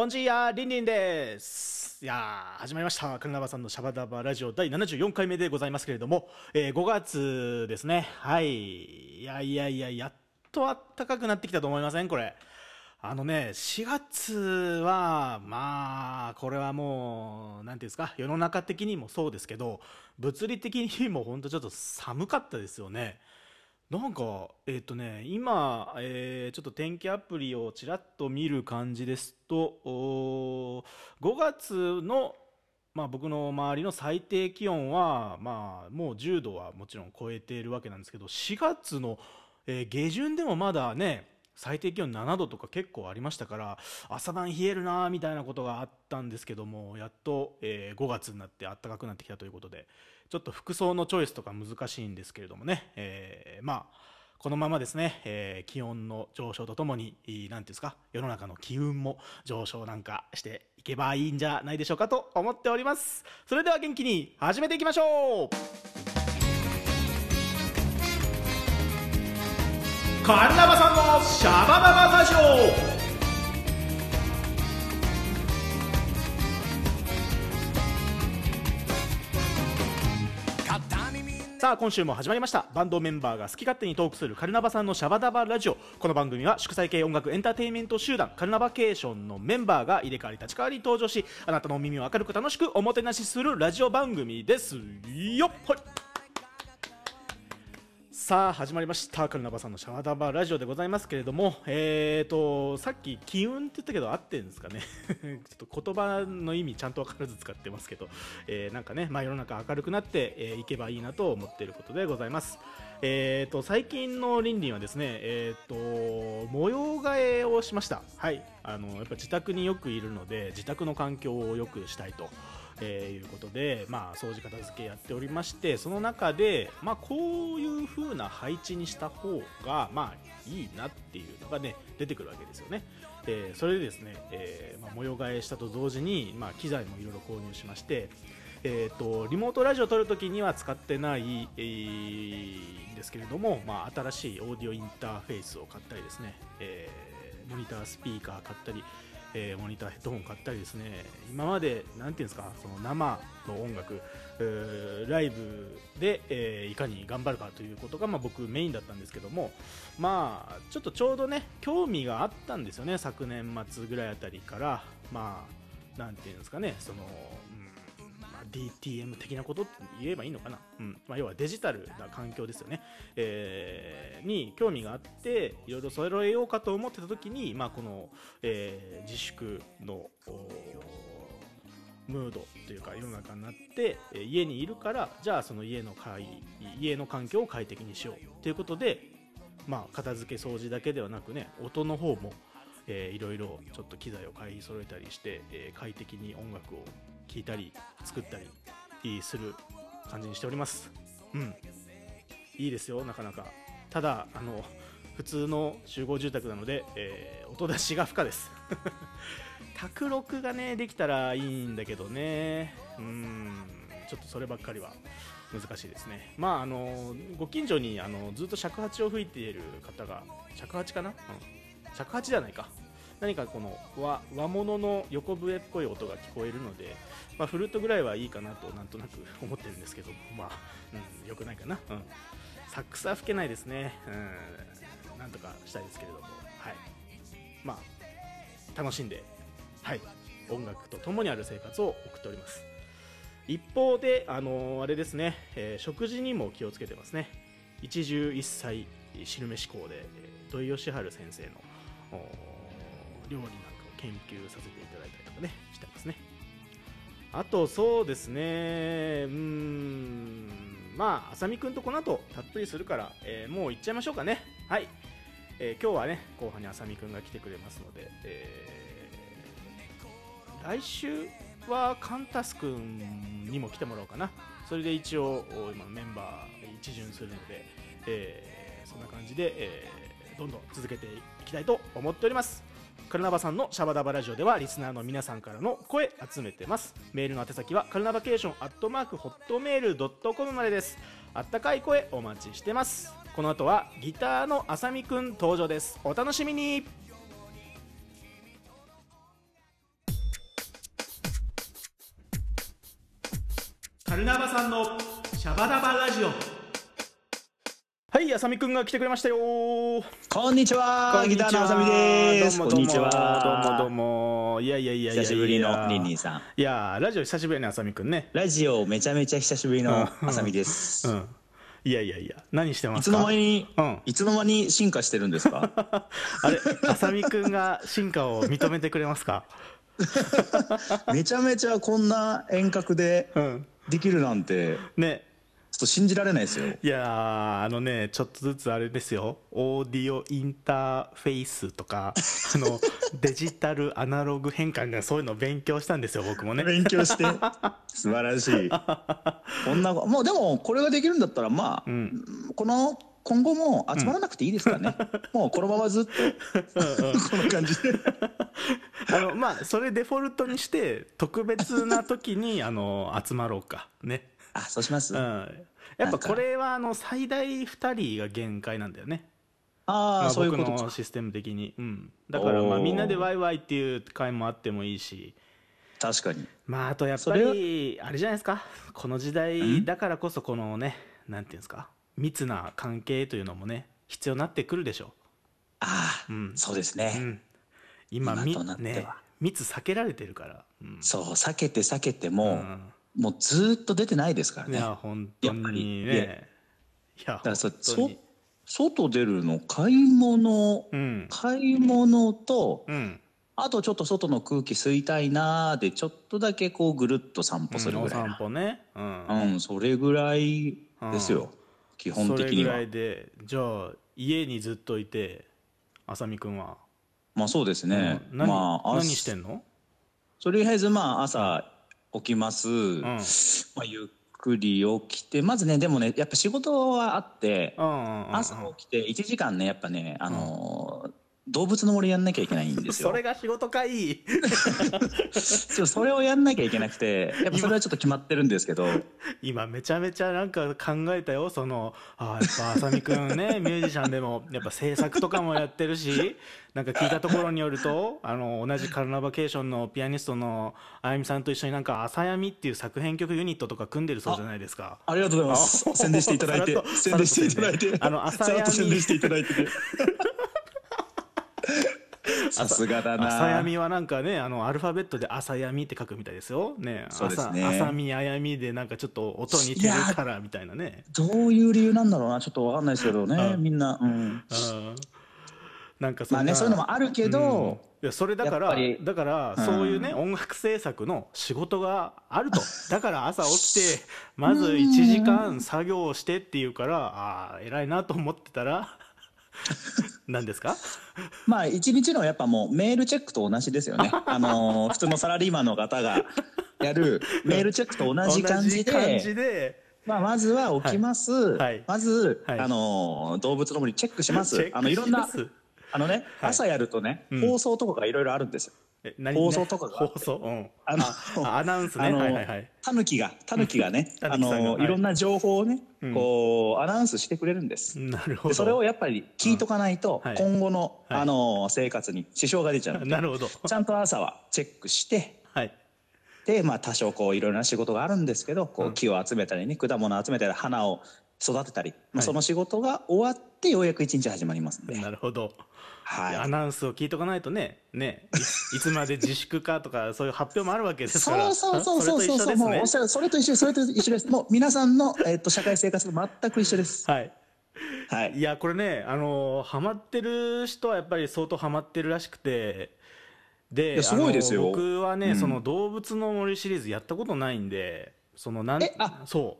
ボンジーヤリンリンです。いや始まりました。カルナバさんのシャバダバラジオ第74回目でございますけれども、えー5月ですね。はい。いやいやいややっと暖かくなってきたと思いません？これ。あのね4月はまあこれはもう何ていうんですか？世の中的にもそうですけど物理的にも本当ちょっと寒かったですよね。なんか、えっ、とね、今、えーちょっと天気アプリをちらっと見る感じですと、お5月の、まあ、僕の周りの最低気温は、まあ、もう10度はもちろん超えているわけなんですけど、4月の、えー下旬でもまだね、最低気温7度とか結構ありましたから、朝晩冷えるなみたいなことがあったんですけども、やっと、え5月になって暖かくなってきたということで、ちょっと服装のチョイスとか難しいんですけれどもね、えーまあ、このままですね、えー気温の上昇とともに、いいなんていうんですか、世の中の機運も上昇なんかしていけばいいんじゃないでしょうかと思っております。それでは元気に始めていきましょう。カルナバさんのシャバダバラジオ。さあ今週も始まりました。バンドメンバーが好き勝手にトークするカルナバさんのシャバダバラジオ。この番組は祝祭系音楽エンターテインメント集団カルナバケーションのメンバーが入れ替わり立ち代わり登場しあなたの耳を明るく楽しくおもてなしするラジオ番組です。よっほいさあ始まりました。カルナバさんのシャワダバラジオでございますけれどもえーとさっき機運って言ったけど合ってるんですかね。ちょっと言葉の意味ちゃんと分からず使ってますけど、えーなんかね、まあ、世の中明るくなって、えーいけばいいなと思っていることでございます。えーと最近のリンリンはですねえーと模様替えをしました。はい。あのやっぱ自宅によくいるので自宅の環境を良くしたいと。えーいうことで、まあ、掃除片付けやっておりましてその中で、まあ、こういう風な配置にした方が、まあ、いいなっていうのがね出てくるわけですよね、えーそれでですね、えーまあ、模様替えしたと同時に、まあ、機材もいろいろ購入しましてえー、とリモートラジオを撮るときには使ってない、えーんですけれども、まあ、新しいオーディオインターフェースを買ったりですね、えーモニタースピーカー買ったり、えーモニターヘッドホン買ったりですね今までなんていうんですかその生の音楽ライブで、えーいかに頑張るかということが、まあ、僕メインだったんですけどもまあちょっとちょうどね興味があったんですよね昨年末ぐらいあたりから。まあなんていうんですかねその、うん DTM 的なことって言えばいいのかな、うん。まあ、要はデジタルな環境ですよね、えーに興味があっていろいろ揃えようかと思ってた時に、まあ、この、えー自粛のムードというか世の中になってえ家にいるからじゃあその家の家の環境を快適にしようということで、まあ、片付け掃除だけではなくね音の方も、えーいろいろちょっと機材を買い揃えたりして、えー快適に音楽を聴いたり作ったりする感じにしております。うん。いいですよなかなか。ただあの普通の集合住宅なので、えー音出しが不可です。卓録がねできたらいいんだけどね。うん。ちょっとそればっかりは難しいですね。まああのご近所にあのずっと尺八を吹いている方が尺八かな、うん、尺八じゃないか。何かこの和和物の横笛っぽい音が聞こえるので、まあ、フルートぐらいはいいかなとなんとなく思ってるんですけどまあ、うん、よくないかな、うん、サックスは吹けないですね、うん、なんとかしたいですけれども。はい。まあ楽しんではい。音楽とともにある生活を送っております。一方であのーあれですね、えー食事にも気をつけてますね。一汁一菜汁飯校で、えー土井善晴先生の料理なんかを研究させていただいたりとかねしてますね。あとそうですねうーんまああさみくんとこの後たっぷりするから、えーもう行っちゃいましょうかね。はい、えー今日はね後半にあさみくんが来てくれますので、えー来週はカンタスくんにも来てもらおうかな。それで一応今のメンバー一巡するので、えーそんな感じで、えーどんどん続けていきたいと思っております。カルナバさんのシャバダバラジオではリスナーの皆さんからの声集めてます。メールの宛先はカルナバケーションアットマークホットメールドットコムまでです。あったかい声お待ちしてます。この後はギターのあさみくん登場です。お楽しみに。カルナバさんのシャバダバラジオ。はいあさみくんが来てくれましたよ。こんにちはギターのあさみです。どうもどうも。こんにちは。どうもどうも。いやいやいや久しぶりのリンリンさん。いやラジオ久しぶりねあさみくんね。ラジオめちゃめちゃ久しぶりのあさみです、うん。いやいやいや何してまいつの間に、うん。いつの間に進化してるんですか？あれあさみくんが進化を認めてくれますか？めちゃめちゃこんな遠隔でうん。できるなんて。ねちょっと信じられないですよ。いやーあのねちょっとずつあれですよ。オーディオインターフェイスとか あのデジタルアナログ変換がそういうのを勉強したんですよ僕もね。勉強して。素晴らしい。こんなもうでもこれができるんだったらまあ、ん。この今後も集まらなくていいですからね、もうこのままずっと。この感じで。あのまあそれデフォルトにして特別な時にあの集まろうか。ねあそうします、うん。あやっぱこれはあの最大2人が限界なんだよね。まあ、あそういう僕ことか。のシステム的に、うん、だからまあみんなでワイワイっていう会もあってもいいし。確かに。まああとやっぱりあれじゃないですか？この時代だからこそこのねなんていうんですか？密な関係というのもね必要になってくるでしょああ、うん。そうですね、うん、今み今となっては。ね密避けられてるから、うん。そう避けて避けてうも、んもうずーっと出てないですからいねや本当にいねいやだからそ本当に。そ外出るの買い物うん。買い物とうん。あとちょっと外の空気吸いたいなーでちょっとだけこうぐるっと散歩するぐらいな、歩ね。うん。うんそれぐらいですよ、基本的には。それぐらいでじゃあ家にずっといてあさみくんは、まあそうですね、まあ何してんの？とりあえずまあ朝起きます、うん。まあ、ゆっくり起きてまずねでもねやっぱ仕事はあってうんうんうんうん。朝起きて1時間ねやっぱね、あのー動物の森やんなきゃいけないんですよ。それが仕事かい。それをやんなきゃいけなくてやっぱそれはちょっと決まってるんですけど。今めちゃめちゃなんか考えたよそのあーやっぱあさみくんね ミュージシャンでもやっぱ制作とかもやってるしなんか聞いたところによるとあの同じカルナバケーションのピアニストのあやみさんと一緒になんか「朝闇」っていう作編曲ユニットとか組んでるそうじゃないですか。ありがとうございます。あ宣伝していただいて宣伝していただいて。あの朝さらっと宣闇伝していただいててさすがだな。朝闇はなんかねあのアルファベットで朝闇って書くみたいですよ。ねそうですね。朝朝見あやみでなんかちょっと音似てるからみたいなね。どういう理由なんだろうな。ちょっとわかんないですけどねうん。みんな、うん、うん。なんかそんなまあねそういうのもあるけど、いやそれだからだからうん。そういうね、音楽制作の仕事があると。だから朝起きてまず1時間作業をしてっていうからああ偉いなと思ってたら 何ですか？まあ一日のやっぱもうメールチェックと同じですよね。あのー普通のサラリーマンの方がやるメールチェックと同じ感じで感じで。まあ、まずは起きます、はい。まず、はい。あの動物の森チェックします。あのいろんなあのね、はい。朝やるとね、うん。放送とかがいろいろあるんですよえ何？放送とかが放送うん。あのあアナウンスね。はいはいはい。タヌキがタヌキがねあキさんがはい。のいろんな情報をね、うん。こうアナウンスしてくれるんです、なるほど。でそれをやっぱり聞いとかないと、うん。はい。今後の、はい。あの生活に支障が出ちゃうのでなるほど。ちゃんと朝はチェックしてはい。で、まあ、多少こういろいろな仕事があるんですけどこううん。木を集めたりね果物を集めたり花を育てたり、まあはい。その仕事が終わってようやく一日始まりますんで、なるほど。はい。アナウンスを聞いとかないとね。ね。いいつまで自粛かとかそういう発表もあるわけですから。そうそうそうそうそうれと一緒ですね。もうおっしゃるそれと一緒それと一緒です。もう皆さんの、えっと社会生活と全く一緒です。はい。はい。いやこれねあのハマってる人はやっぱり相当ハマってるらしくて。ですごいですよ。僕はね、うん。その動物の森シリーズやったことないんでそのなんえあそ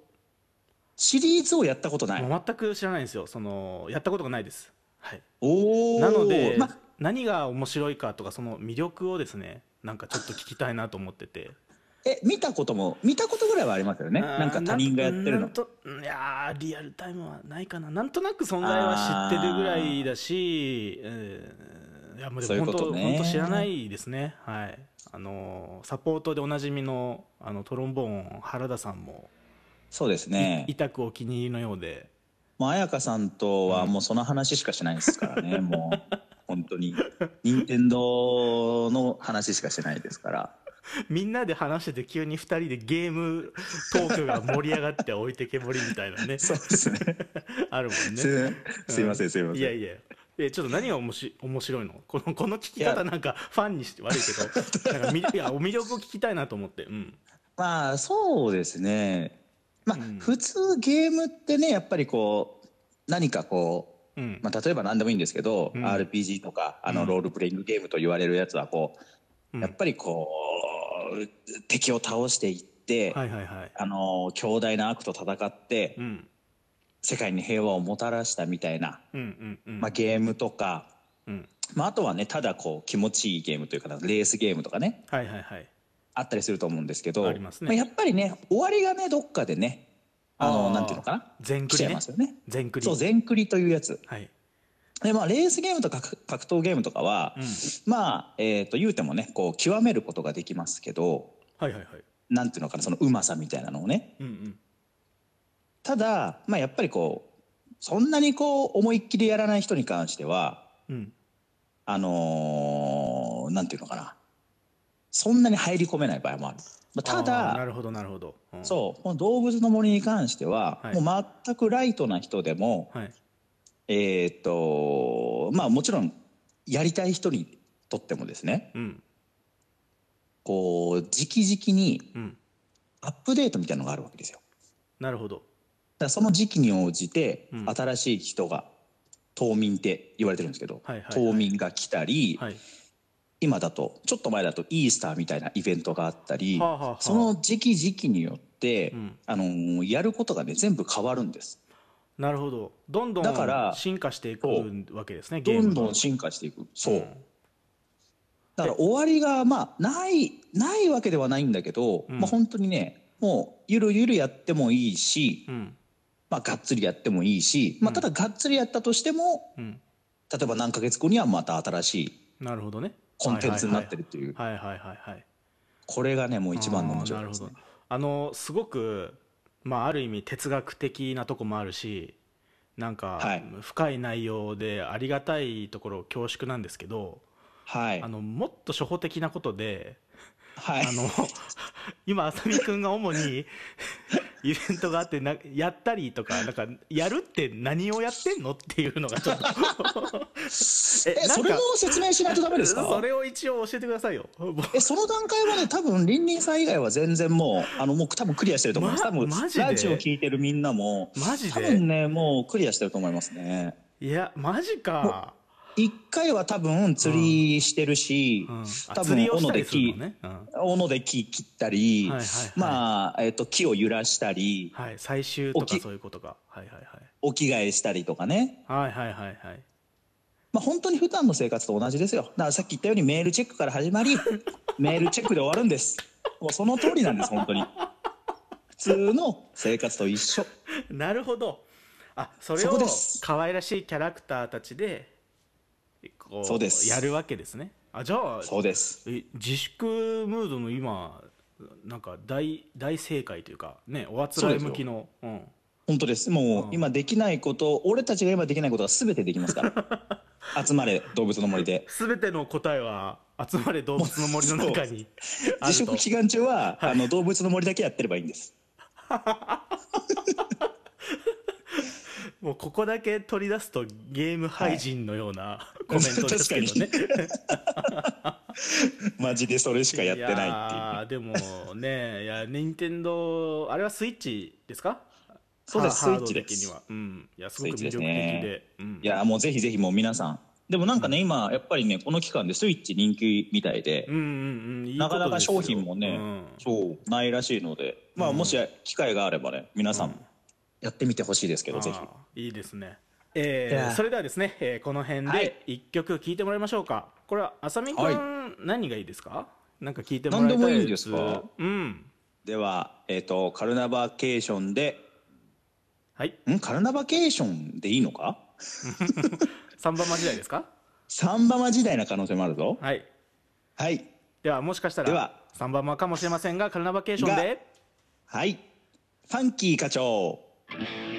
シリーズをやったことない、うもう全く知らないんですよ。そのやったことがないです。はい。おおなので、ま何が面白いかとかその魅力をですねなんかちょっと聞きたいなと思ってて。え見たことも見たことぐらいはありますよね。なんか他人がやってるの。いやーリアルタイムはないかな。なんとなく存在は知ってるぐらいだし、えー。いやもうでも本当本当知らないですね。はい。あのサポートでおなじみのあのトロンボーン原田さんもそうですね。い痛くお気に入りのようで。もう彩香さんとはもうその話しかしないですからね、もう。本当に。任天堂の話しかしてないですから。みんなで話してて急に2人でゲームトークが盛り上がって置いてけぼりみたいなね。そうですね。あるもんね。すすいません、すいません。いやいや。えちょっと何がおもし面白いの？このこの聞き方なんかファンにして悪いけど。なんかみいや魅力を聞きたいなと思って。うん。まあ、そうですね。まあ、うん。普通ゲームってね、やっぱりこう、何かこう、うん。まあ、例えば何でもいいんですけど、うん。RPG とか、あの、うん。ロールプレイングゲームと言われるやつは、こう、うん。やっぱりこう、敵を倒していって、はいはいはい。あの、強大な悪と戦って、うん。世界に平和をもたらしたみたいな、うんうんうん。まあ、ゲームとか、うん。まあ、あとはね、ただこう、気持ちいいゲームというかな、レースゲームとかね、はいはいはいあったりすると思うんですけど、ありますね。やっぱりね、終わりがね、どっかでね、あの、あーなんていうのかな、全クリね？ますよね。全クリ。そう、全クリというやつ。はい。で、まあ、レースゲームとか格格闘ゲームとかは、うん。まあ、えっ、と、言うてもね、こう、極めることができますけど、はいはいはい。なんていうのかな、そのうまさみたいなのをね。うんうん。ただ、まあ、やっぱりこう、そんなにこう、思いっきりやらない人に関しては、うん。あのーなんていうのかな、そんなに入り込めない場合もある。まあ、たあーなだ、るほどなるほど、うん。そう、この動物の森に関しては、はい。もう全くライトな人でも、はい。えーっと、まあもちろん、やりたい人にとってもですね、うん。こう、直々にうん。アップデートみたいなのがあるわけですよ。なるほど。だその時期に応じてうん、新しい人が、冬眠って言われてるんですけど、はいはいはい。冬眠が来たり、はい今だと、ちょっと前だとイースターみたいなイベントがあったり、はあはあはあ。その時期時期によって、うん。あのーやることがね、全部変わるんです。なるほど。どんどんだから進化していくわけですねゲどんどん進化していく。そう。ん。だから終わりが、まあ、ない、ないわけではないんだけど、うん。まあ本当にね、もう、ゆるゆるやってもいいし、うん。まあ、がっつりやってもいいし、まあ、ただがっつりやったとしても、うん。例えば何ヶ月後にはまた新しいなるほどねコンテンツになってるっていう、はいはいはいはい。はいこれがね、もう一番の面白いですね。あのすごくまあある意味哲学的なとこもあるしなんかはい。深い内容でありがたいところ恐縮なんですけどはい。あ。のもっと初歩的なことではい。あ。の 今あさみくんが主にイベントがあってなやったりとかなんかやるって何をやってんのっていうのがちょっと。え、それも説明しないとダメですか？それを一応教えてくださいよ。え、その段階はね、多分、リンリンさん以外は全然もう、あの、もう多分クリアしてると思います。ま多分、マジで？ラジオ聞いてるみんなも、マジで？多分ね、もうクリアしてると思いますね。いやマジか一回は多分釣りしてるし、うん、あ多分斧で木ね、うん斧で木切ったり、はいはいはいまあ、えっ、と、木を揺らしたり、はい、最終とかそういうことか。はいはいはい。お着替えしたりとかね。はいはいはいはい。まあ、本当に普段の生活と同じですよ。だからさっき言ったようにメールチェックから始まり、メールチェックで終わるんです。もうその通りなんです、本当に。普通の生活と一緒。なるほど。あ、それを可愛らしいキャラクターたちで、こそうですやるわけですね。あ、じゃあ、そうです。え自粛ムードの今、なんか大大正解というか、ね、おあつらい向きの。うん。本当です。もううん今できないこと、俺たちが今できないことが全てできますから。集まれ、動物の森で。すべての答えは、集まれ動物の森の中に自粛。期間中は、あの動物の森だけやってればいいんです。もうここだけ取り出すとゲーム廃人のような コメントですけどね。マジでそれしかやってないっていう。やーでもねいや任天堂あれはスイッチですか？そうですスイッチ的には。うん。いやすごく魅力的で。すね。でうん。いや、もうぜひぜひもう皆さん。でもなんかね、今、やっぱりね、この期間でスイッチ人気みたいで、うんうんうんいいなかなか商品もね、うん。そう、ないらしいので、まあ、うん。もし機会があればね、皆さん、やってみてほしいですけど、ぜひ。いいですね。えーそれではですね、えーこの辺はい。で一曲聴いてもらいましょうか。これはあさみくん、は何がいいですか？なんか聞いてもらいたい何でもいいんですか？うん。では、えっ、と、カルナバケーションで、はい。ん？カルナバケーションでいいのか？サンバマ時代ですか？サンバマ時代な可能性もあるぞ。はい。はい。ではもしかしたらでは。サンバマかもしれませんがカルナバケーションで。はい。ファンキー課長。っ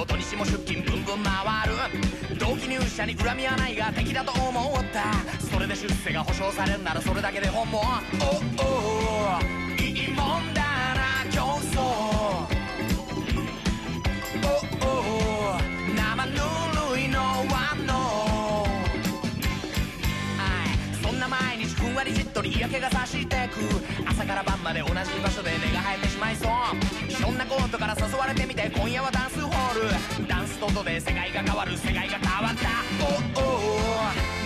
日も残業土日も出勤ブンブン回る同期入社に恨みはないが敵だと思ったそれで出世が保証されるならそれだけで本望おおいいもんだな競争おお生ぬるいのはのはいそんな毎日ふんわりじっとり嫌気がさしてく朝から晩まで同じ場所で根が生えてしまいそうひょんなことから誘われてみて今夜はダンススホールダンスとで世界が変わる世界が変わった。おお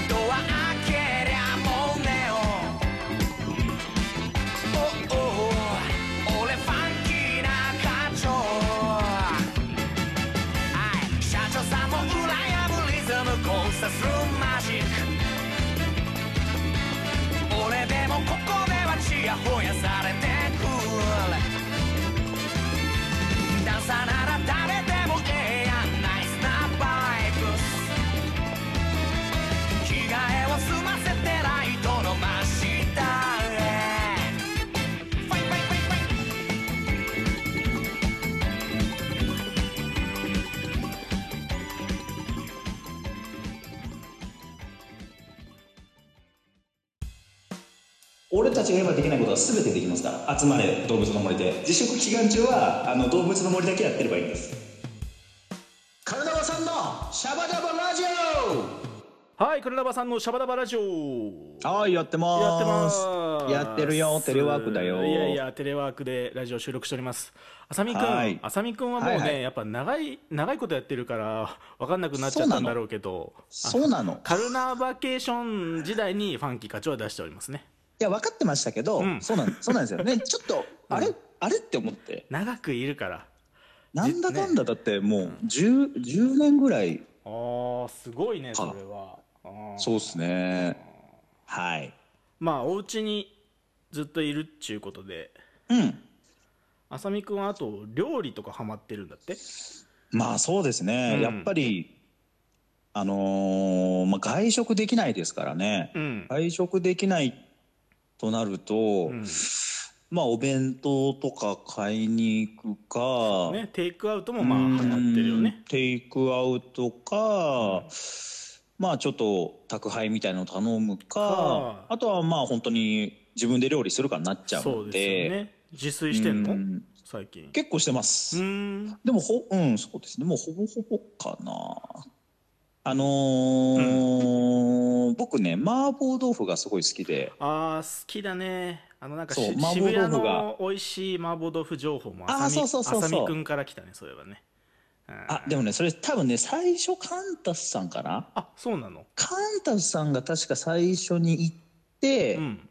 ドア開けりゃもうネオおお俺ファンキーな課長。はい。社長さんも羨むリズム交差するマジック。俺でもここではチヤホヤさ俺たちが今できないことは全てできますから集まれ動物の森で。自粛期間中はあの動物の森だけやってればいいんです。体はさんのシャバダバラジはいクララバさんのシャバダバラジオ。オはいやってます。やってます。やってるよテレワークだよ。いやいやテレワークでラジオ収録しております。あさみくはい。んあさみくんはもうね、はいはい。やっぱ長い長いことやってるから分かんなくなっちゃったんだろうけど。そうなの。カルナバケーション時代にファンキー課長は出しておりますね。いや分かってましたけど、うん。そうなんそうなんですよ。ね ちょっとあれ、あれって思って。長くいるから。なんだかんだだってもう 10, 10年ぐらいあーすごいねそれは。あー。そうっすね。はい。まあお家にずっといるっちゅうことで。うん。あさみくんはあと料理とかハマってるんだって？まあそうですね、うん。やっぱりあのーまあ、外食できないですからね、うん。外食できないとなると、うん。まあお弁当とか買いに行くか、ね。テイクアウトもまあハマってるよね。うんテイクアウトか、まあちょっと宅配みたいなの頼むかか。あとはまあ本当に自分で料理するかになっちゃうそうでのですよね。自炊してんの？うん。最近。結構してます、でもほうんそうですね。もうほぼほぼかなあのー僕ね麻婆豆腐がすごい好きで。あー好きだね。あのなんか渋谷豆腐が。の美味しい麻婆豆腐情報もあーあそうそうそうそう。あさみくんから来たねそういえばね。うん。あでもねそれ多分ね最初カンタスさんかな？あそうなの？カンタスさんが確か最初に行って、うん。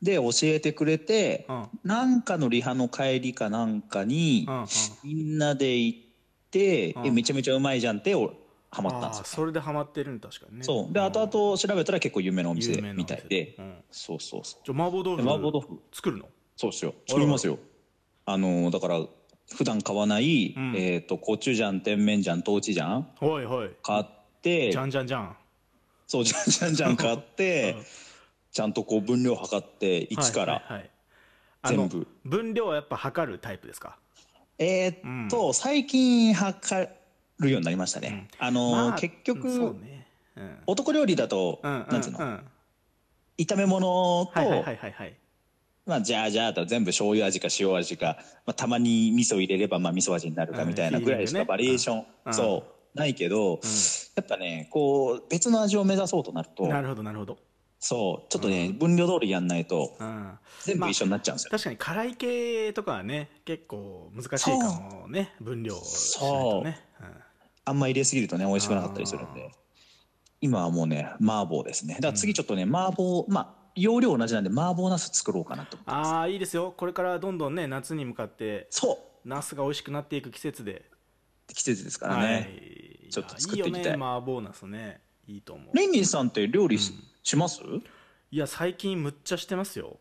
で教えてくれて、うん。なんかのリハの帰りかなんかに、うんうん。みんなで行って、うん。えめちゃめちゃうまいじゃんっておハマったんですよそれでハマってるん確かにね。そう。で後々調べたら結構有名なお店みたいで、うん。そうそうそう。じゃあ麻婆豆で腐麻婆豆腐。作るの？そうですよ。作りますよ。あのだから普段買わない、うん。えっ、とコチュジャン甜麺醤豆チジャンはいはい。買ってじゃんじゃんじゃんそうじゃんじゃんじゃん買って、うん。ちゃんとこう分量測って1から、はいはいはい。全部。分量はやっぱ測るタイプですか？えーっと、最近測るようになりましたね、あのーまあ結局、ね。うん。男料理だと、うんなんつうの、んん炒め物と、はいはいはいはいはい。まあ、じゃあじゃあと全部醤油味か塩味か、まあ、たまに味噌入れればまあ味噌味になるかみたいなぐらいしかうんバリエーション、うん。そうないけど、やっぱねこう別の味を目指そうとなるとなるほどなるほど。そうちょっとね、分量通りやんないとうん。全部一緒になっちゃうんですよ、確かに辛い系とかはね結構難しいかもね分量しないとねあんま入れすぎるとね美味しくなかったりするんで。今はもうね麻婆ですね。だから次ちょっとね麻婆まあ容量同じなんで麻婆ナス作ろうかなと思ってます。ああいいですよ。これからどんどんね夏に向かってそう。ナスが美味しくなっていく季節で。季節ですからね、はい。ちょっと作っていきたい。いよね麻婆ナスね。いいと思う。レイミーさんって料理し,、ます？いや最近むっちゃしてますよ。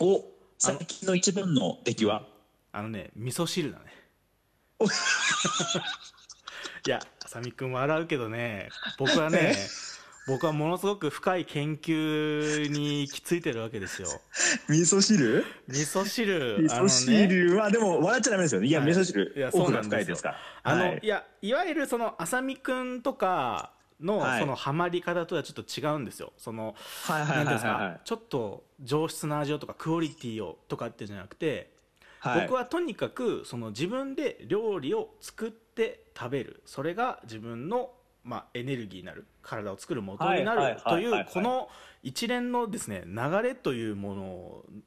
お最近の一番の出来は？あのね味噌汁だね。お いやあさみくん笑うけどね僕はね僕はものすごく深い研究に行き着いてるわけですよ。味噌汁？味噌汁味噌汁？は、でも笑っちゃダメですよね。いや、はい。味噌汁いや、そうなんですよ。深いですか？ら。あの、はい。い、やいわゆるその浅見くんとかの、はい。そのハマり方とはちょっと違うんですよ。そのはいはいなんていうんですか、ちょっと上質な味をとかクオリティをとかってじゃなくて、はい。僕はとにかくその自分で料理を作って食べる。それが自分の、まあ、エネルギーになる。体を作る元になるというこの一連のですね流れというもの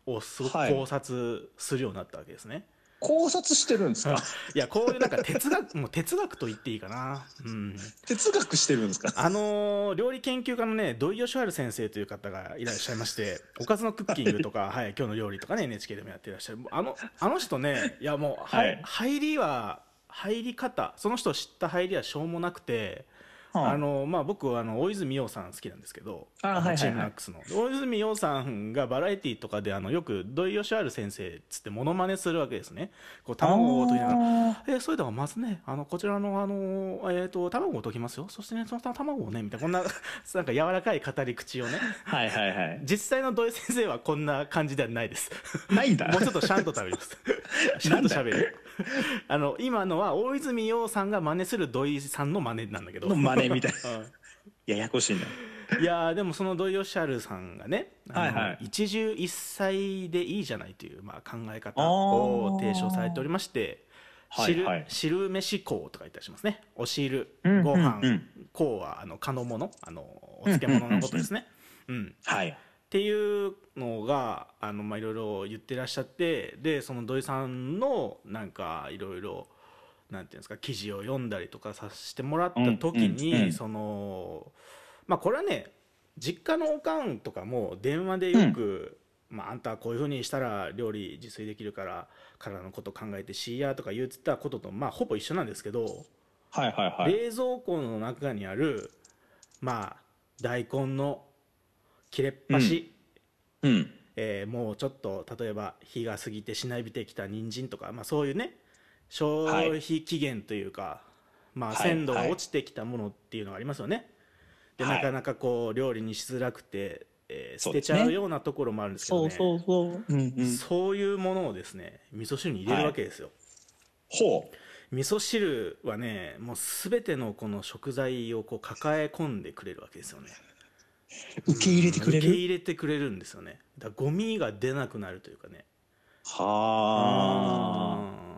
をすごくはい。考察するようになったわけですね。考察してるんですか？いやこういうなんか哲学 もう哲学と言っていいかな。うん。哲学してるんですか？あのー料理研究家のね土井善晴先生という方がいらっしゃいまして「おかずのクッキング」とか、はい、今日の料理とかね NHK でもやってらっしゃる。あのあの人ねいやもう、ははい。入りは入り方その人を知った入りはしょうもなくて。はああのまあ、僕はあの大泉洋さん好きなんですけどチームナックスの大泉洋さんがバラエティーとかであのよく土井善晴先生っつってモノマネするわけですねこう卵を溶きながらあえーそれではまずね、あのこちらの、あのえー、と卵を溶きますよ、そしてね、その卵をね、みたいな、こんな なんか柔らかい語り口をね、ーはいはいはい。実際の土井先生はこんな感じではないです。ないんだもうちょっとシャンと食べます。シャンと喋る。あの今のは大泉洋さんが真似する土井さんの真似なんだけど。の真似みたいな。うん。ややこしいな。いやーでもその土井善晴さんがね、はいはい。一汁一菜でいいじゃないという、まあ、考え方を提唱されておりましてはい汁,、はい。汁飯香とか言ったりしますね。お汁、うんご飯、うん。うん香はあの蚊の物あのお漬物のことですね、うん。はい。っていうのがあの、まあ、いろいろ言ってらっしゃってでその土井さんのなんかいろいろなんていうんですか記事を読んだりとかさせてもらった時に、うんうんうんそのまあこれはね実家のおかんとかも電話でよく、まあ、あんたはこういうふうにしたら料理自炊できるから体のこと考えてしいやとか言ってたこととまあほぼ一緒なんですけど、はいはいはい。冷蔵庫の中にあるまあ大根の切れっ端、うん。えーもうちょっと例えば日が過ぎてしなびてきた人参とか、まあ、そういうね消費期限というか、まあ、はい鮮度が落ちてきたものっていうのがありますよね。ではいなかなかこう料理にしづらくて、えー捨てちゃうようなところもあるんですけどねそうそうそう。うんうん。そういうものをですね味噌汁に入れるわけですよ。ほう。味噌汁はねもう全てのこの食材をこう抱え込んでくれるわけですよね。受け入れてくれる？受け入れてくれるんですよね。だゴミが出なくなるというかね。はあ。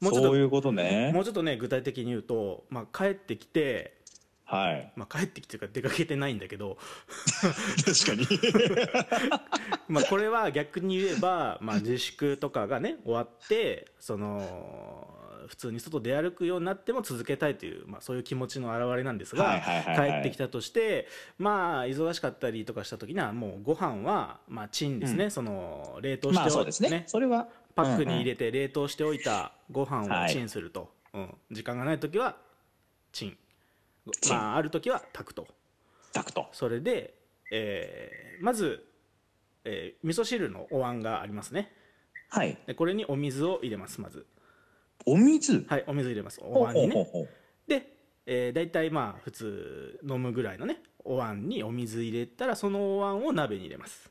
もうちょっとそういうことねも。うちょっとね具体的に言うと、まあ、帰ってきて、はい。まあ、帰ってきてるか出かけてないんだけど、確かに。まあ、これは逆に言えば、まあ、自粛とかがね終わってその普通に外出歩くようになっても続けたいという、まあ、そういう気持ちの表れなんですが、はいはいはいはい。帰ってきたとしてまあ忙しかったりとかした時にはもうご飯はまあチンですね、その冷凍しておまあそうですね。それは。パックに入れれて冷凍しておいたご飯はい。をチンすると、うん、時間がない時はチン。まあ、ある時は炊くと。タクト。それで、えーまず、えー味噌汁のお椀がありますね。はい。でこれにお水を入れますまずお水？はいお水入れますお椀にねで、えー、大体まあ普通飲むぐらいのねお椀にお水入れたらそのお椀を鍋に入れます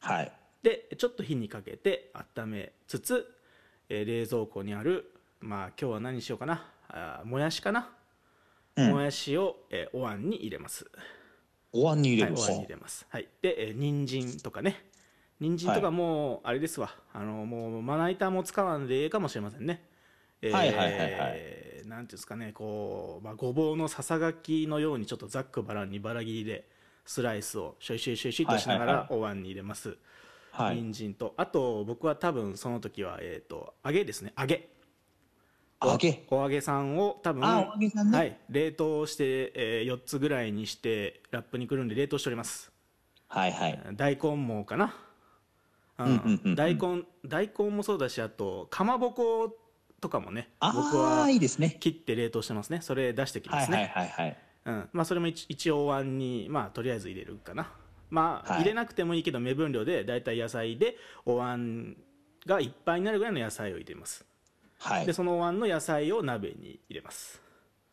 はい。でちょっと火にかけて温めつつ、えー冷蔵庫にあるまあ今日は何にしようかなあーもやしかな、うんもやしを、えーお椀に入れますお椀に入れる。はい、お椀に入れます。はい、で、えー、人参とかね。人参とかもう、あれですわ。あの、もう、まな板も使わんでええかもしれませんね。えーはいはいはいはいなんていうんですかね、こう、まあ、ごぼうのささがきのように、ちょっとざっくばらんにばら切りで、スライスをシュイシュイシュイシュイとしながらお椀に入れます。はい。人参と、あと、僕は多分その時は、えっ、と、揚げですね、揚げ。揚げ。お揚げさんを多分ねはい、冷凍して、え4つぐらいにしてラップにくるんで冷凍しておりますはいはい。大根もかな、うん大根大根もそうだしあとかまぼことかもね僕あはあ、いいですね。切って冷凍してますね。それ出してきますはいね、はいはいはい。うん。まあ、それも一一応お椀に、まあ、とりあえず入れるかな。まあ、はい。入れなくてもいいけど目分量でだいたい野菜でお椀がいっぱいになるぐらいの野菜を入れます。はい。で。そのお椀の野菜を鍋に入れます。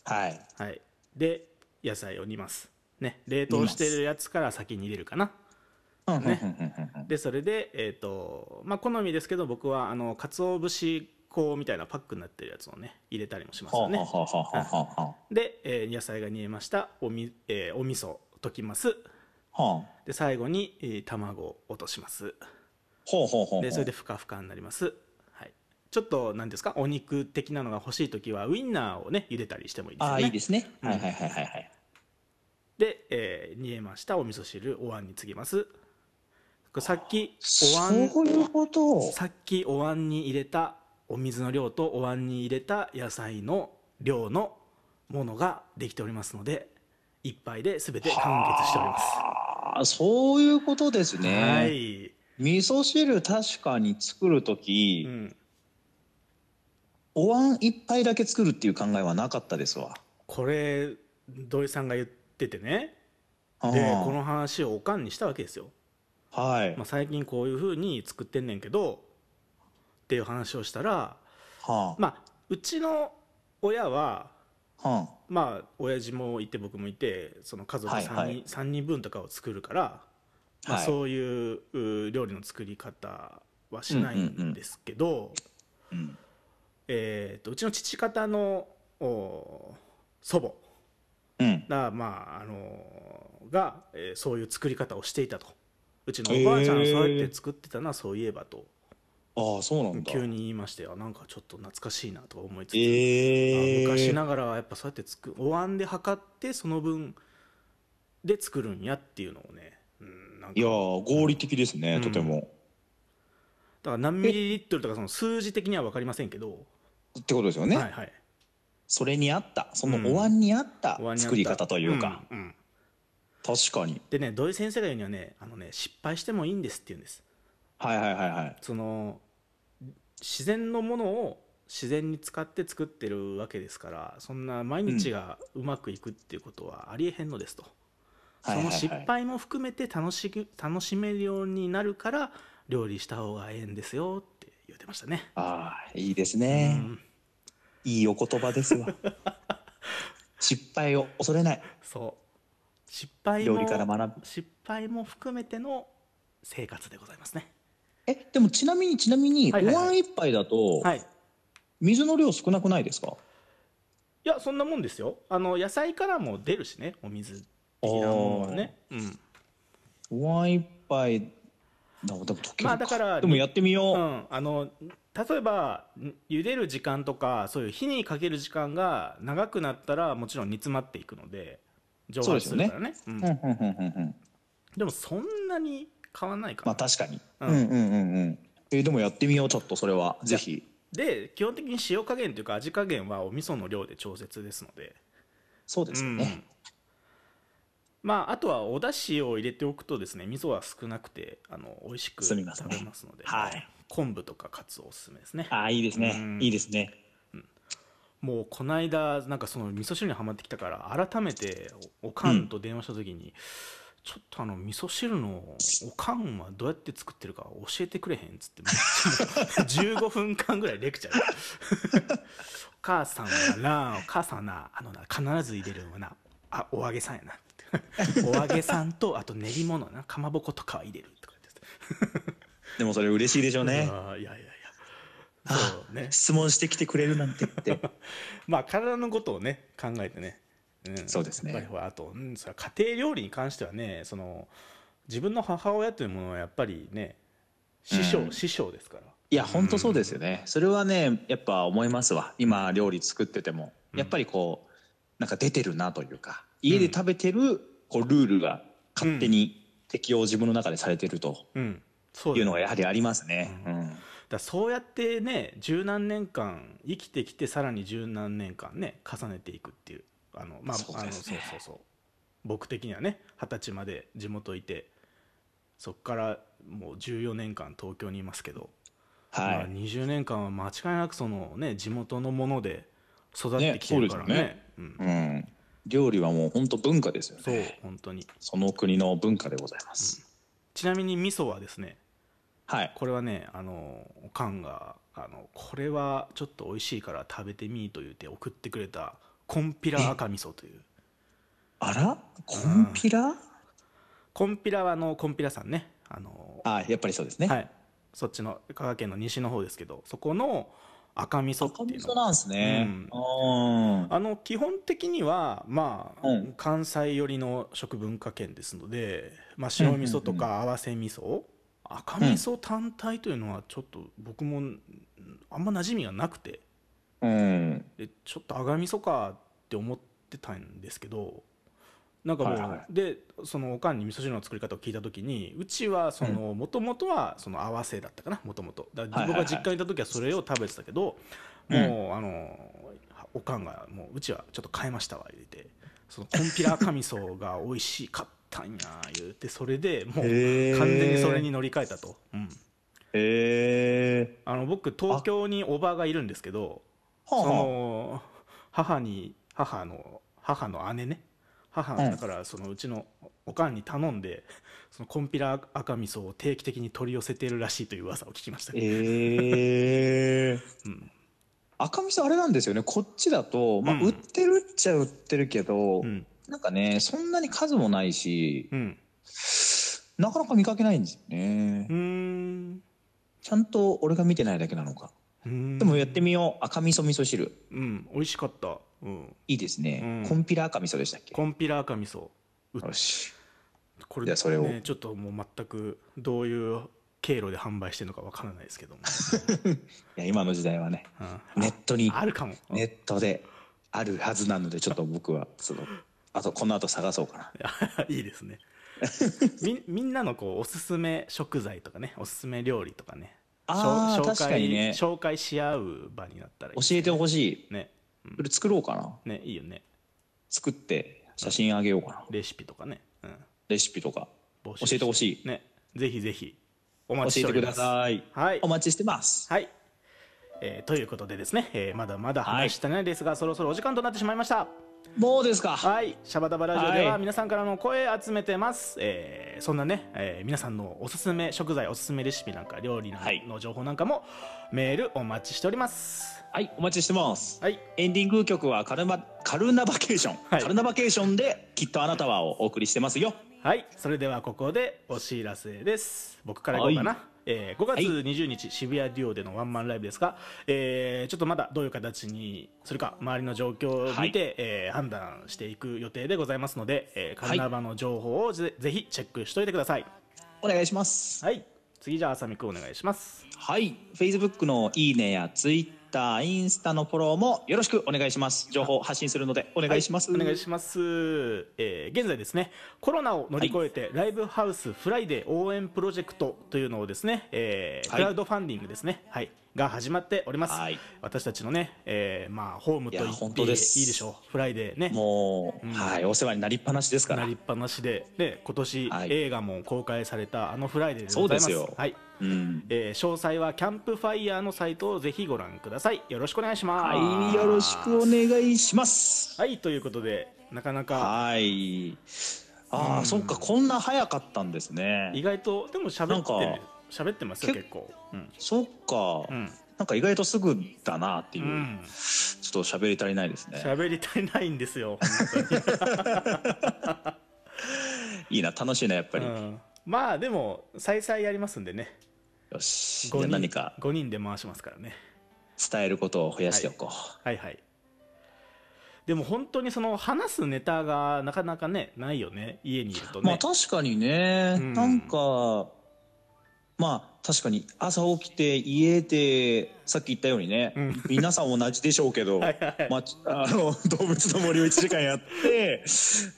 はい。はい。で野菜を煮ます。ね。冷凍してるやつから先に入れるかな。ねでそれでえっ、とまあ好みですけど僕はあの鰹節粉みたいなパックになってるやつをね入れたりもしますはあよねで、えー野菜が煮えましたおみ、えーお味噌溶きます。あはあ。で最後に、えー卵を落とします。ほうほうほうほう。でそれでふかふかになります、はい、ちょっと何ですか？お肉的なのが欲しい時はウインナーをね茹でたりしてもいいですよね。ああいいですね、うん。はいはいはいはいはい。で、えー煮えましたお味噌汁お椀に継ぎます。さっきおそ椀ういうこと。さっきお椀に入れたお水の量とお椀に入れた野菜の量のものができておりますので一杯で全て完結しております。ああそういうことですね、はい、味噌汁確かに作る時、うん、お椀一杯だけ作るっていう考えはなかったですわ。これ土井さんが言っててね。あであこの話をおかんにしたわけですよ、はい、まあ、最近こういうふうに作ってんねんけどっていう話をしたらはまあうちの親はあ。はまあ親父もいて僕もいてその家族3人,、はいはい。三人分とかを作るから、まあ、はい。そういうう料理の作り方はしないんですけど、あうんえー、とうちの父方のお祖母うん。が,、まああのが、えーそういう作り方をしていたと。うちのおばあちゃんはそうやって作ってたな、そういえばとああそうなんだ。急に言いましてあなんかちょっと懐かしいなとか思いつつ、ええあ昔ながらやっぱそうやって作お椀で測ってその分で作るんやっていうのをね、うん、なんか。いやー合理的ですね、うん。とても。だから何ミリリットルとかその数字的には分かりませんけど、ってことですよね、はいはい、それに合った。そのうん。お椀に合った。作り方というか、うんうん。確かに。でね土井先生が言うにはねあのね失敗してもいいんですって言うんですはいはいはいはい。その自然のものを自然に使って作ってるわけですからそんな毎日がうまくいくっていうことはありえへんのですと、はいはいはい。その失敗も含めて楽しく楽しめるようになるから料理した方がええんですよって言ってましたね、ああいいですね、うん。いいお言葉ですわ。失敗を恐れない。そう。失敗も料理から学ぶ。失敗も含めての生活でございますねえでもちなみにちなみに、はいはいはい。お椀一杯だと、はい。水の量少なくないですか？いやそんなもんですよ。あの野菜からも出るしねお水的なものはね、うん、お椀一杯だでも溶けるまあだからでもやってみよう、うん、あの例えばん茹でる時間とかそういう火にかける時間が長くなったらもちろん煮詰まっていくので蒸発するからね。うん。うんうんうんうんうん。でもそんなに変わんないかまら、あ確かに、ううんん、うんうんうん。えーでもやってみようちょっとそれは。ぜひ。で基本的に塩加減というか味加減はお味噌の量で調節ですので。そうですよね、うん。まああとはお出汁を入れておくとですね味噌は少なくてあの美味しく食べますので。はい。昆布とかカツオおすすめですね。ああいいですね、うん。いいですね。もうこの間なんかその味噌汁にはまってきたから改めておおかんと電話した時に、ちょっとあの味噌汁のおかんはどうやって作ってるか教えてくれへんっつって。も う15分間ぐらいレクチャー。お母さんはなお母さんはなあのな必ず入れるのはなあお揚げさんやな。ってお揚げさんとあと練り物なかまぼことかは入れるとか言って。でもそれ嬉しいでしょうね。いやいやいや。そうね。質問してきてくれるなんてって。まあ体のことをね考えてね、うん。そうですね。やっぱりほらあと、うん、それは家庭料理に関してはねその自分の母親というものはやっぱりね師匠、うん。師匠ですから。いや本当そうですよね、それはねやっぱ思いますわ。今料理作ってても。やっぱりこうなんか出てるなというか家で食べてるこうルールが勝手に適用自分の中でされてるというのがやはりありますね、うん。だからそうやってね十何年間生きてきてさらに十何年間ね重ねていくっていうあのまあそうあのそうそうそう。僕的にはね二十歳まで地元いてそっからもう14年間東京にいますけど、まあ、はい、20年間は間違いなくそのね地元のもので育ってきてるからね。ねうん、うん、料理はもう本当文化ですよそうね本当に。その国の文化でございます、ちなみに味噌はですねはい。これはねあのおかんがあのこれはちょっと美味しいから食べてみーと言って送ってくれたこんぴら赤味噌という。あら？コンピラ？コンピラはあのコンピラさんね。あのあやっぱりそうですね、はい。そっちの香川県の西の方ですけどそこの赤味噌赤っていうの。味噌なんですね、うん。ああの基本的にはまあ、うん。関西寄りの食文化圏ですので、まあ、白味噌とか合わせ味噌、赤味噌単体というのはちょっと僕もあんま馴染みがなくてうん。でちょっと赤味噌かって思ってたんですけどなんかもう、はいはい。でそのおかんに味噌汁の作り方を聞いた時にうちはそのもともとはその合わせだったかなもともとはいはいはい。僕が実家にいた時はそれを食べてたけど、うん。もうあのおかんがもううちはちょっと変えましたわ言うて。そのコンピラ赤味噌が美味しかったんや言うてそれでもう完全にそれに乗り換えたと、うん、へえあの僕東京におばがいるんですけどその母に母の母の姉ね。母うん。だからそのうちのおかんに頼んでそのコンピラ赤味噌を定期的に取り寄せてるらしいという噂を聞きました。あええうん。赤味噌あれなんですよね。こっちだと、まあうん。売ってるっちゃ売ってるけど、うん。なんかねそんなに数もないしうん。なかなか見かけないんですよね、うーん。ちゃんと俺が見てないだけなのかでもやってみよう。赤味噌味噌汁。うん。美味しかった、うん、いいですね、うん。コンピラ赤味噌でしたっけ？コンピラ赤味噌。うよし。これじゃあそれを。ねちょっともう全くどういう経路で販売してるのかわからないですけども、いや今の時代はねうん。ネットにあるかも、ネットであるはずなのでちょっと僕はそのあとこの後探そうかな。い いですね。みみんなのこうおすすめ食材とかねおすすめ料理とかね紹確かにね。紹介し合う場になったらいい教えてほしい。ね。それ作ろうかな。ねいいよね。作って写真あげようかな。レシピとかね、うん、レシピとか。募教えてほしい。ね。ぜひぜひ。お待ちしてております。さい。はい。お待ちしてます。はい、えーということでですね、えーまだまだ話したないですが、そろそろお時間となってしまいましたもうですか。はい、シャバダバラジオでははい。皆さんからの声集めてます、えーそんなね、えー皆さんのおすすめ食材おすすめレシピなんか料理なんはい。の情報なんかもメールお待ちしております。はいお待ちしてます。はい。エンディング曲はカルマカルナバケーション、はい。カルナバケーションできっとあなたはをお送りしてますよはいそれではここでお知らせです。僕からいこうかな、はい。えー5月20日、渋谷デュオでのワンマンライブですが、えーちょっとまだどういう形にするか周りの状況を見て、えー判断していく予定でございますので、えーカルナバの情報をぜ,、ぜひチェックしておいてください。お願いします。はい。次じゃああさみくんお願いします。はい。Facebook のいいねや Twitter インスタのフォローもよろしくお願いします。情報発信するのでお願いします、お願いします、えー現在ですねコロナを乗り越えて、ライブハウスフライデー応援プロジェクトというのをですね、えーはい。クラウドファンディングですね、はい、が始まっております、はい。私たちのね、えーまあ、ホームと言っていいでしょう。フライデーね。もう、うん。はいお世話になりっぱなしですから。なりっぱなしで。で今年、はい。映画も公開されたあのフライデーでございます。そうですよ。はいうん。えー詳細はキャンプファイヤーのサイトをぜひご覧ください。よろしくお願いします。はいよろしくお願いします。はいということでなかなかはい。ああ、うん。そっかこんな早かったんですね。意外とでも喋って喋ってますよけ結構。うん。そっか、うん。なんか意外とすぐだなっていう。う、ん。ちょっと喋り足りないですね。喋り足りないんですよ いいな楽しいなやっぱり、うん。まあでも再々やりますんでねよしじゃ5人あ何か5人で回しますからね。伝えることを増やしておこう、はいはい。でも本当にその話すネタがなかなかねないよね。家にいるとね、まあ確かにね、うん。なんかまあ確かに朝起きて家でさっき言ったようにね、うん。皆さん同じでしょうけどはい はい。はいまあ、あの動物の森を1時間やって、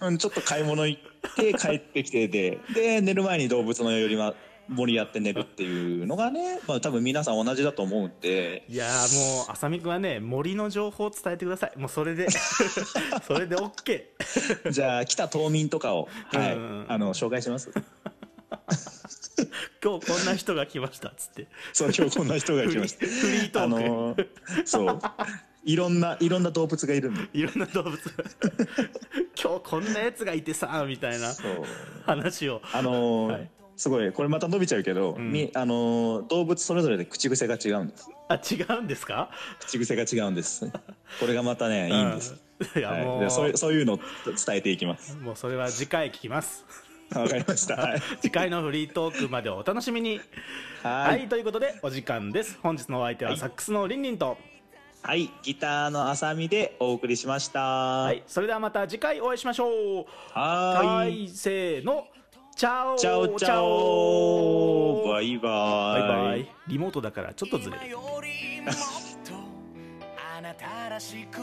うん、ちょっと買い物行って帰ってきてでで寝る前に動物の森は森やって寝るっていうのがね、まあ、多分皆さん同じだと思うんで。いやーもう浅見くんはね森の情報を伝えてください。もうそれで それで OK じゃあ来た島民とかを、はいうんあの紹介します。今日こんな人が来ましたっつって。そう今日こんな人が来ました。フリートあーク、のそう。いろんないろんな動物がいるんで。いろんな動物 今日こんなやつがいてさみたいな話を。あのーはいすごいこれまた伸びちゃうけど、ん。みあのー動物それぞれで口癖が違うんです。あ違うんですか？口癖が違うんです。これがまたねいいんです、うんい。やもう,、はい、でそういうそういうのを伝えていきます。もうそれは次回聞きます。わかりました。はい。次回のフリートークまでお楽しみに。ははいい、ということでお時間です。本日のお相手はサックスのりんりんと。はい。ギターのあさみでお送りしました。は、はい。それではまた次回お会いしましょう。はーい。はいせーのチャオ。チャオチャオ。バイババイイバイ。リモートだからちょっとずれる。今よりもっとあなたらしく